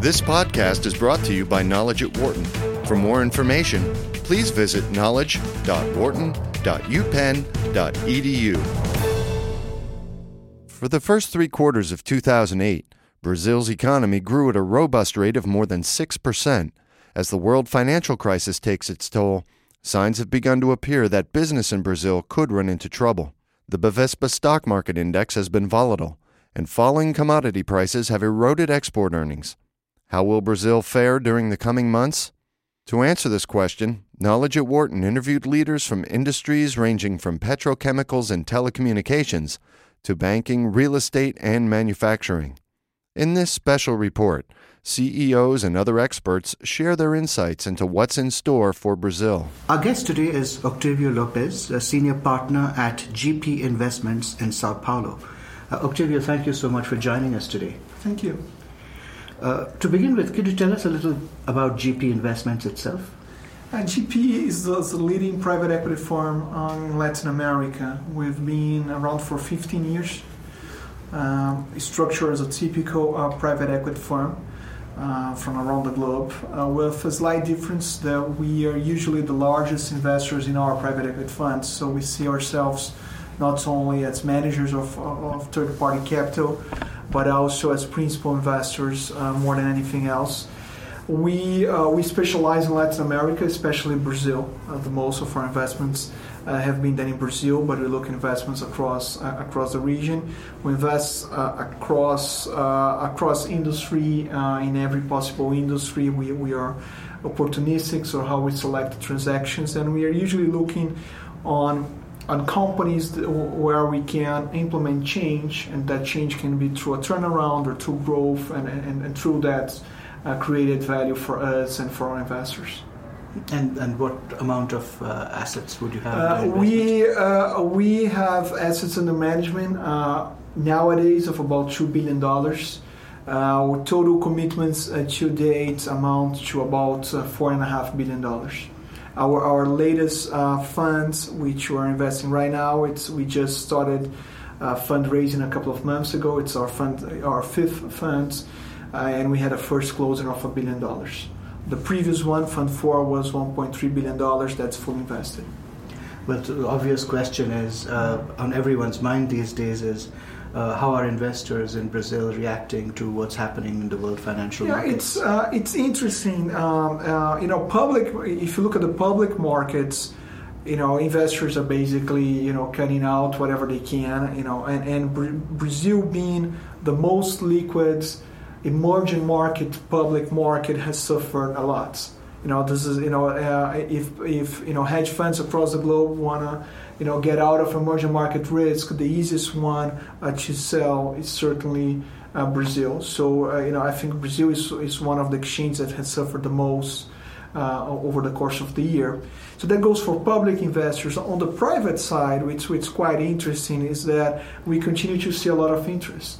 This podcast is brought to you by Knowledge at Wharton. For more information, please visit knowledge.wharton.upenn.edu. For the first three quarters of 2008, Brazil's economy grew at a robust rate of more than 6%. As the world financial crisis takes its toll, signs have begun to appear that business in Brazil could run into trouble. The Bovespa stock market index has been volatile, and falling commodity prices have eroded export earnings. How will Brazil fare during the coming months? To answer this question, Knowledge at Wharton interviewed leaders from industries ranging from petrochemicals and telecommunications to banking, real estate, and manufacturing. In this special report, CEOs and other experts share their insights into what's in store for Brazil. Our guest today is Octavio Lopez, a senior partner at GP Investments in Sao Paulo. Uh, Octavio, thank you so much for joining us today. Thank you. Uh, to begin with, could you tell us a little about GP Investments itself? Uh, GP is the, the, leading private equity firm in Latin America. We've been around for 15 years, um, structured as a typical uh, private equity firm. Uh, from around the globe, uh, with a slight difference that we are usually the largest investors in our private equity funds. So we see ourselves not only as managers of, of third party capital, but also as principal investors uh, more than anything else. We, uh, we specialize in Latin America, especially Brazil. Uh, the most of our investments uh, have been done in Brazil, but we look at investments across uh, across the region. We invest across across industry in every possible industry. We, we are opportunistic, so how we select transactions, and we are usually looking on on companies where we can implement change, and that change can be through a turnaround or through growth, and, and, and through that uh, created value for us and for our investors. And, and what amount of uh, assets would you have? Uh, we uh, we have assets under management uh, nowadays of about two billion dollars. Uh, total commitments to date amount to about four and a half billion dollars. Our, our latest uh, funds, which we're investing right now, it's we just started uh, fundraising a couple of months ago. It's our fund, our fifth fund, uh, and we had a first closing of a billion dollars. The previous one, Fund Four, was 1.3 billion dollars. That's fully invested. But the obvious question is uh, on everyone's mind these days is uh, how are investors in Brazil reacting to what's happening in the world financial yeah, markets? it's uh, it's interesting. Um, uh, you know, public. If you look at the public markets, you know, investors are basically you know cutting out whatever they can. You know, and and Brazil being the most liquid emerging market public market has suffered a lot. You know, this is you know uh, if if you know hedge funds across the globe wanna you know, get out of emerging market risk, the easiest one uh, to sell is certainly uh, Brazil. So, uh, you know, I think Brazil is, is one of the exchanges that has suffered the most uh, over the course of the year. So that goes for public investors. On the private side, which, which is quite interesting, is that we continue to see a lot of interest.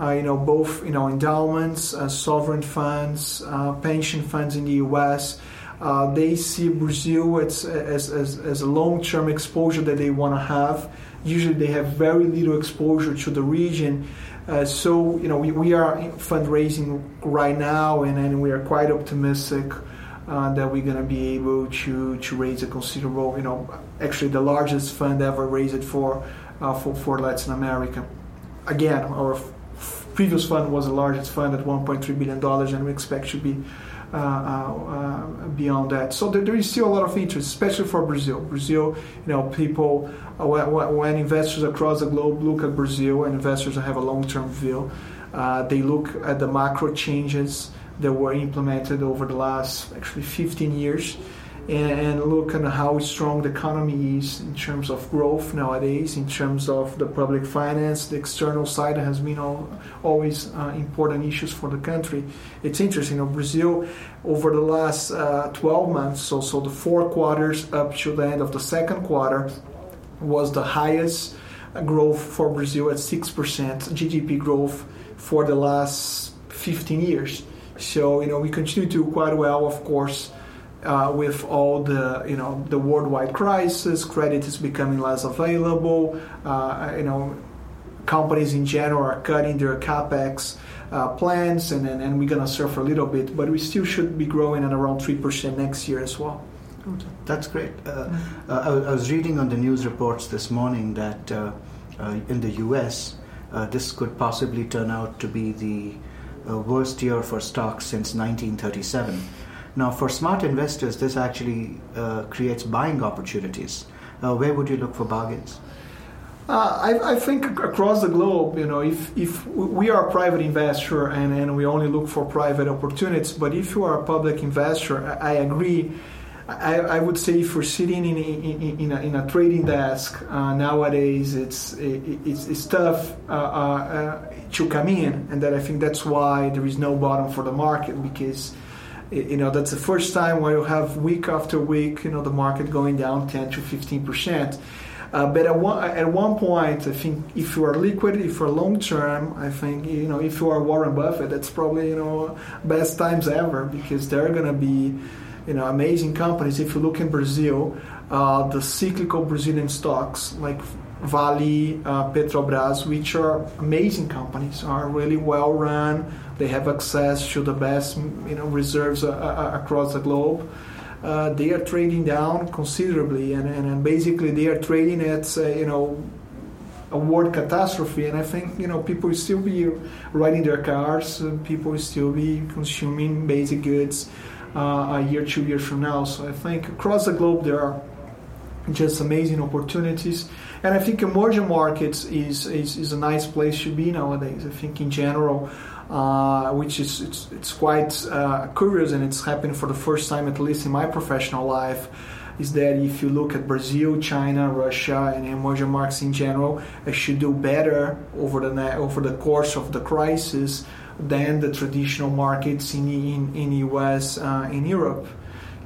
Uh, you know, both you know endowments, uh, sovereign funds, pension funds in the U.S. Uh, they see Brazil as, as, as, as a long term exposure that they want to have. Usually, they have very little exposure to the region. Uh, so, you know, we, we are fundraising right now, and, and we are quite optimistic uh, that we're going to be able to, to raise a considerable, you know, actually the largest fund ever raised for, uh, for, for Latin America. Again, our previous fund was the largest fund at $1.3 billion, and we expect to be uh, uh, beyond that. So there, is still a lot of interest, especially for Brazil. Brazil, you know, people uh, when, when investors across the globe look at Brazil, and investors have a long-term view, they look at the macro changes that were implemented over the last actually 15 years and look at how strong the economy is in terms of growth nowadays, in terms of the public finance, the external side has been all, always uh, important issues for the country. It's interesting, you know, Brazil over the last uh, 12 months, so, so the four quarters up to the end of the second quarter, was the highest growth for Brazil at 6% GDP growth for the last 15 years. So, you know, we continue to do quite well, of course uh, with all the you know the worldwide crisis, credit is becoming less available. Uh, you know, companies in general are cutting their capex uh, plans, and, and, and we're going to suffer a little bit, but we still should be growing at around 3% next year as well. That's great. Uh, uh, I, was reading on the news reports this morning that uh, uh in the US, uh, this could possibly turn out to be the uh, worst year for stocks since 1937. Now, for smart investors, this actually creates buying opportunities. where would you look for bargains? Uh, I, I, think across the globe, you know, if, if we are a private investor and, and we only look for private opportunities, but if you are a public investor, I, I agree. I, I, would say if you're sitting in, in, in, a, in a, trading desk uh, nowadays, it's, it, it's, it's tough uh, uh, uh, to come in, and that I think that's why there is no bottom for the market because you know that's the first time where you have week after week, you know, the market going down 10 to 15 percent uh, but at one, at one point, I think if you are liquid, if you're long term, I think you know if you are Warren Buffett, that's probably you know best times ever because there are gonna be you know amazing companies. If you look in Brazil, uh, the cyclical Brazilian stocks like Vale, uh, Petrobras, which are amazing companies, are really well run. They have access to the best you know reserves uh, uh, across the globe uh, they are trading down considerably, and, and, and basically they are trading at uh, you know a world catastrophe. And I think you know people will still be riding their cars, uh, people will still be consuming basic goods uh, a year, two years from now. So I think across the globe there are just amazing opportunities. And I think emerging markets is, is, is a nice place to be nowadays. I think in general, uh, which is it's, it's quite uh, curious and it's happened for the first time at least in my professional life is that if you look at Brazil, China, Russia, and emerging markets in general, it should do better over the over the course of the crisis than the traditional markets in in, in US uh, in Europe.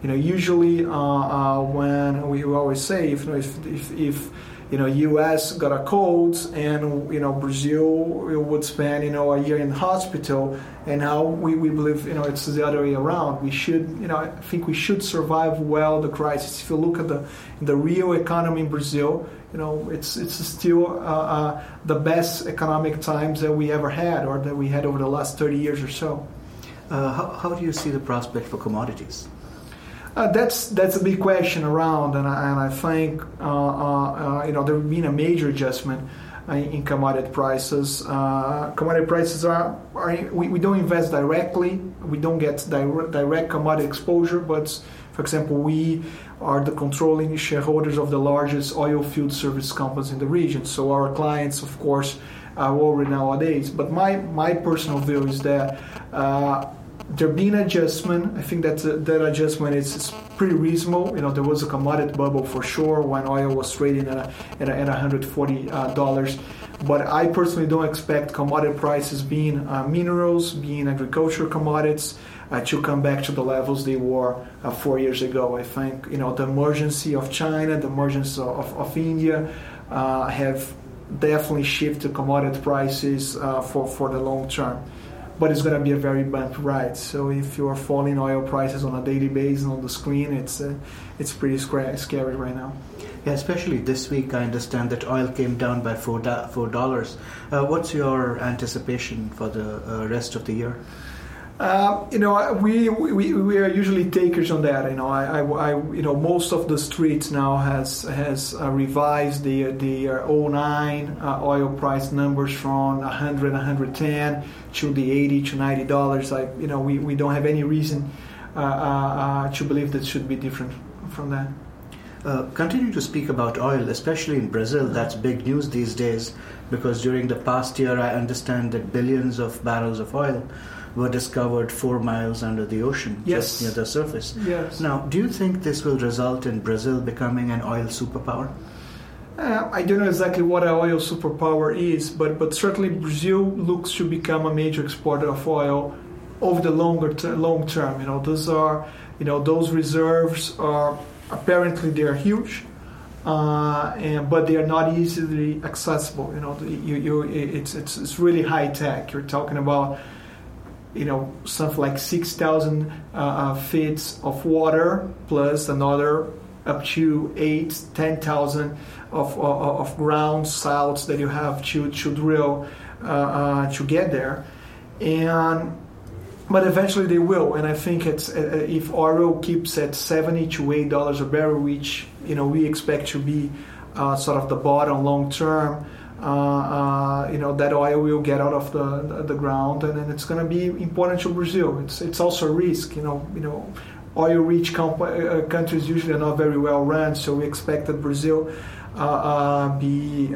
You know, usually uh, uh, when we always say if if if, if you know, U.S. got a cold, and you know, Brazil would spend you know a year in hospital, and now we, we believe you know it's the other way around. We should you know I think we should survive well the crisis. If you look at the the real economy in Brazil, you know it's it's still uh, uh, the best economic times that we ever had, or that we had over the last 30 years or so. Uh, how, how do you see the prospect for commodities? Uh, that's that's a big question around, and I, and I think uh, uh, uh you know there has been a major adjustment uh, in commodity prices. Uh, commodity prices are, are we, we don't invest directly, we don't get direct, direct commodity exposure, but for example, we are the controlling shareholders of the largest oil field service companies in the region. So our clients, of course, are worried nowadays. But my my personal view is that there being adjustment. I think that that adjustment is, is, pretty reasonable. You know, there was a commodity bubble for sure when oil was trading at, a, at, a, at 140 uh, dollars. But I personally don't expect commodity prices, being uh, minerals, being agricultural commodities, uh, to come back to the levels they were uh, four years ago. I think you know the emergency of China, the emergence of, of India, uh, have definitely shifted commodity prices uh, for for the long term but it's going to be a very bumpy ride. So if you are following oil prices on a daily basis on the screen, it's uh, it's pretty scary right now. Yeah, especially this week, I understand that oil came down by four four dollars. Uh, what's your anticipation for the uh, rest of the year? Uh, you know, we, we we are usually takers on that. You know, I, I, I you know most of the streets now has has uh, revised the the uh, 09 uh, oil price numbers from 100 110 to the 80 to 90 dollars. I you know we, we don't have any reason uh, to believe that should be different from that. Uh, continue to speak about oil, especially in Brazil. That's big news these days because during the past year, I understand that billions of barrels of oil were discovered four miles under the ocean, yes. just near the surface. Yes. Now, do you think this will result in Brazil becoming an oil superpower? Uh, I don't know exactly what an oil superpower is, but, but certainly Brazil looks to become a major exporter of oil over the longer ter- long term. You know, those are, you know, those reserves are apparently they are huge, uh, and, but they are not easily accessible. You know, you, you, it's, it's, it's really high tech. You're talking about you know something like 6,000 uh, uh, feet of water plus another up to eight, ten thousand of, of, of ground salts that you have to to drill uh, uh, to get there, and but eventually they will. And I think it's uh, uh if oil keeps at seventy to eight dollars a barrel, which you know we expect to be uh, sort of the bottom long term. Uh, uh, you know that oil will get out of the the, ground, and then it's going to be important to Brazil. It's it's also a risk. You know, you know, oil-rich comp- uh, countries usually are not very well run, so we expect that Brazil be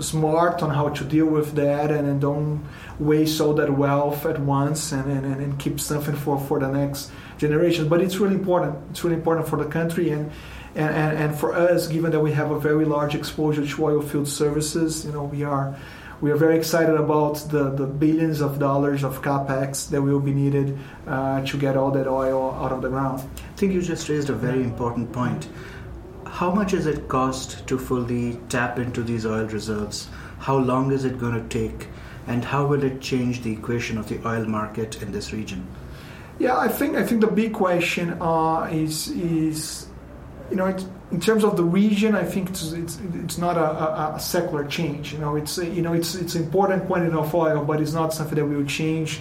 smart on how to deal with that, and, and don't waste all that wealth at once, and, and, and keep something for for the next generation. But it's really important. It's really important for the country and and, and, and for us, given that we have a very large exposure to oil field services, you know, we are we are very excited about the, the billions of dollars of capex that will be needed uh, to get all that oil out of the ground. I think you just raised a very important point. How much does it cost to fully tap into these oil reserves? How long is it going to take? And how will it change the equation of the oil market in this region? Yeah, I think I think the big question uh, is is you know, in terms of the region, I think it's it's, it's not a, a, secular change. You know, it's you know it's it's important quantity of oil, but it's not something that will change,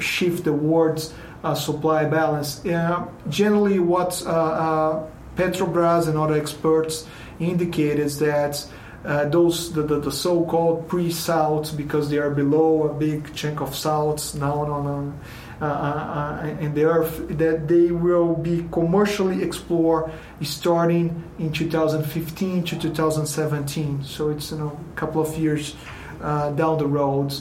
shift the world's uh, supply balance. Uh, generally, what uh, uh, Petrobras and other experts indicate is that. Uh, those the, the, the, so-called pre-salts because they are below a big chunk of salts now on, uh, uh, uh, in the earth that they will be commercially explored starting in 2015 to 2017. So it's you know a couple of years down the road.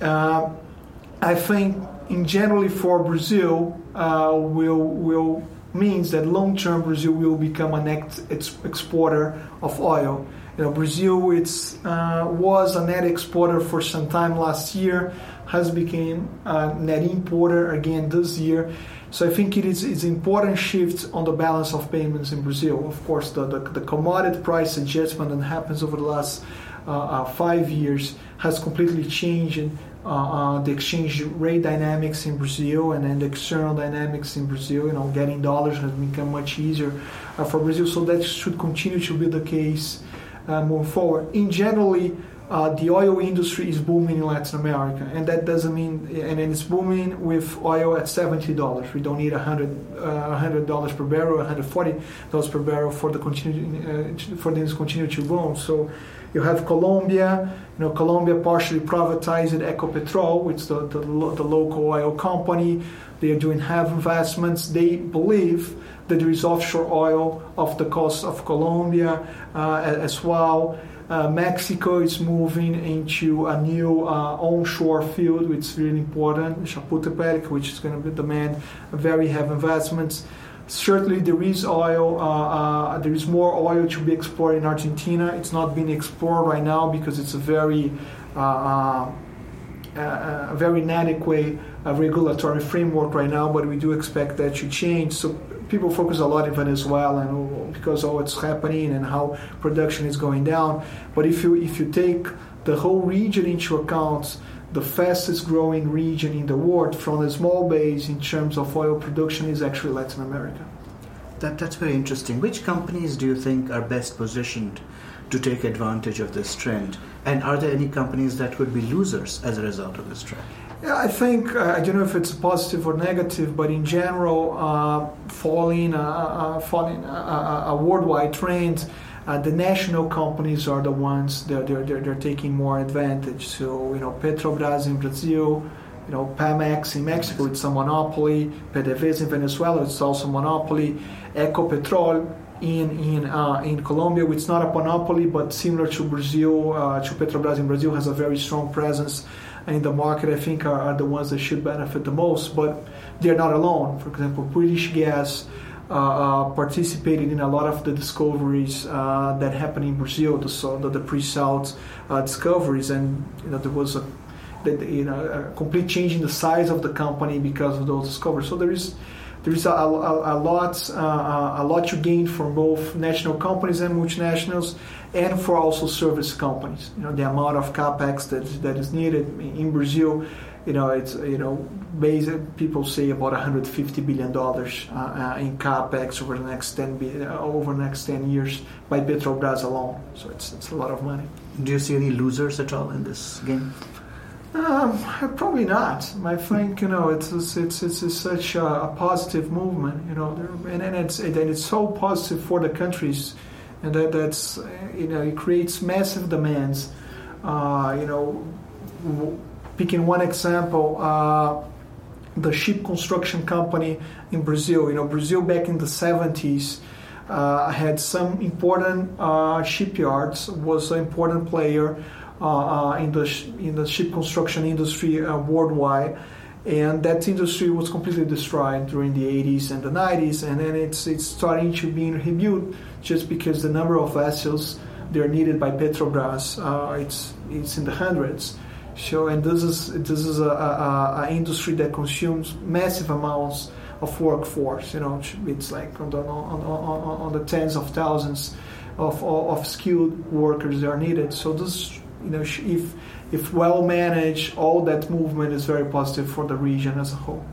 I think in generally for Brazil will will means that long term Brazil will become a net exporter of oil. You know, Brazil it's, uh, was a net exporter for some time last year has become a net importer again this year. So I think it is it's important shift on the balance of payments in Brazil. Of course, the, the, the commodity price adjustment that happens over the last uh, uh, five years has completely changed uh, uh, the exchange rate dynamics in Brazil and then the external dynamics in Brazil. You know, getting dollars has become much easier uh, for Brazil. So that should continue to be the case uh, moving forward. In generally uh, the oil industry is booming in Latin America, and that doesn't mean, and it's booming with oil at seventy dollars. We don't need a hundred, uh, hundred dollars per barrel, one hundred forty dollars per barrel for the continue uh, for things to continue to boom. So you have Colombia. You know, Colombia partially privatized Ecopetrol, which is the, the, the local oil company. They are doing heavy investments. They believe there is offshore oil off the coast of Colombia uh, as well. Uh, Mexico is moving into a new uh, onshore field, which is really important, Chicontepec, which is going to demand very heavy investments. Certainly, there is oil. Uh, uh, there is more oil to be explored in Argentina. It's not being explored right now because it's a very, uh, very inadequate regulatory framework right now. But we do expect that to change. So people focus a lot in Venezuela and because of what's happening and how production is going down. But if you if you take the whole region into account, the fastest growing region in the world from a small base in terms of oil production is actually Latin America. That, that's very interesting. Which companies do you think are best positioned to take advantage of this trend? And are there any companies that would be losers as a result of this trend? Yeah, I think uh, I don't know if it's positive or negative, but in general, uh, following uh, uh following a, worldwide trend, uh, the national companies are the ones that they're, they're, they're taking more advantage. So you know, Petrobras in Brazil, you know, Pemex in Mexico, it's a monopoly. PDVSA in Venezuela, it's also a monopoly. Ecopetrol in in uh, in Colombia, which is not a monopoly, but similar to Brazil, uh, to Petrobras in Brazil, has a very strong presence in the market, I think, are, are the ones that should benefit the most. But they're not alone. For example, British Gas uh, uh, participated in a lot of the discoveries uh, that happened in Brazil, the, the, the pre-salt uh, discoveries, and you know there was a you know a complete change in the size of the company because of those discoveries. So there is there is a, a, a lot uh, a lot to gain for both national companies and multinationals, and for also service companies. You know the amount of capex that that is needed in Brazil. You know it's you know basic people say about 150 billion dollars uh, uh, in capex over the next 10 uh, over the next 10 years by Petrobras alone. So it's it's a lot of money. Do you see any losers at all in this game? Um, probably not. I think you know it's it's it's, it's such a, a, positive movement, you know, and, and it's and it's so positive for the countries, and that that's you know it creates massive demands. Uh, you know, picking one example, uh, the ship construction company in Brazil. You know, Brazil back in the seventies. Uh, had some important uh, shipyards, was an important player in the in the ship construction industry uh, worldwide, and that industry was completely destroyed during the 80s and the 90s, and then it's it's starting to be rebuilt just because the number of vessels they are needed by Petrobras uh, it's it's in the hundreds. So and this is this is a, a, a, industry that consumes massive amounts of workforce. You know, it's like on the on, on, on the tens of thousands of, of skilled workers that are needed. So this you know, if if well managed, all that movement is very positive for the region as a whole.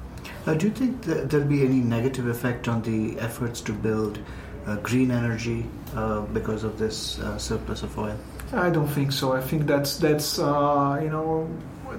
Uh, do you think that there'll be any negative effect on the efforts to build uh, green energy uh, because of this uh, surplus of oil? I don't think so. I think that's that's uh, you know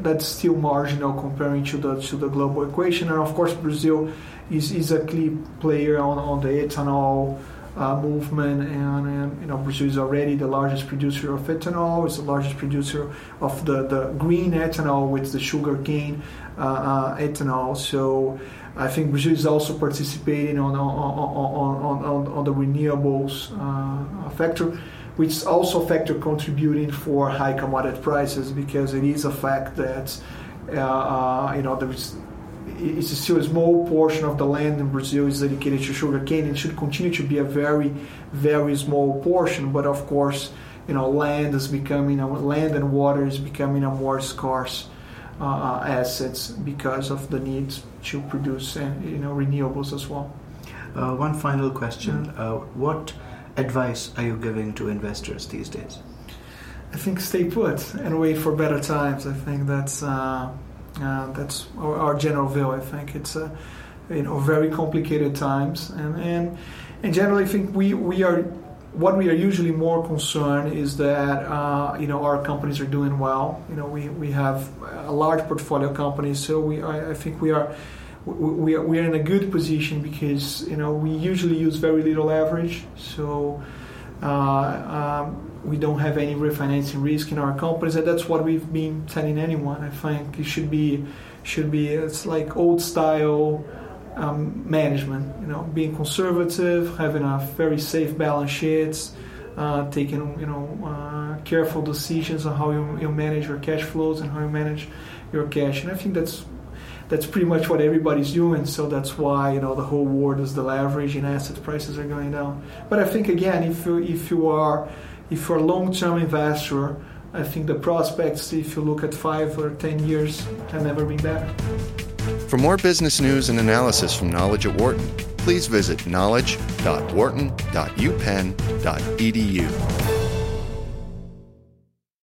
that's still marginal comparing to the to the global equation. And of course, Brazil is, is a key player on, on the ethanol uh, movement, and, and, you know Brazil is already the largest producer of ethanol. It's the largest producer of the, the green ethanol with the sugar cane uh, uh, ethanol. So I think Brazil is also participating on on, on, on, on the renewables uh, factor, which is also a factor contributing for high commodity prices because it is a fact that uh, uh, you know there is it's still a small portion of the land in Brazil is dedicated to sugarcane. It should continue to be a very, very small portion. But of course, you know, land is becoming a, land and water is becoming a more scarce uh, uh assets because of the need to produce uh, you know renewables as well. Uh, one final question: mm-hmm. uh, What advice are you giving to investors these days? I think stay put and wait for better times. I think that's uh, uh, that's our, our, general view. I think it's a you know very complicated times, and and and generally, I think we we are what we are usually more concerned is that uh, you know our companies are doing well. You know we, we have a large portfolio companies, so we I, I think we are we are, we are in a good position because you know we usually use very little leverage. So uh, um, we don't have any refinancing risk in our companies, and that's what we've been telling anyone. I think it should be should be it's like old style um, management. You know, being conservative, having a very safe balance sheets, uh, taking you know uh, careful decisions on how you, you manage your cash flows and how you manage your cash. And I think that's that's pretty much what everybody's doing. So that's why you know the whole world is the leverage and asset prices are going down. But I think again, if you if you are if you're a long-term investor, I think the prospects, if you look at five or ten years, have never been better. For more business news and analysis from Knowledge at Wharton, please visit knowledge.wharton.upenn.edu.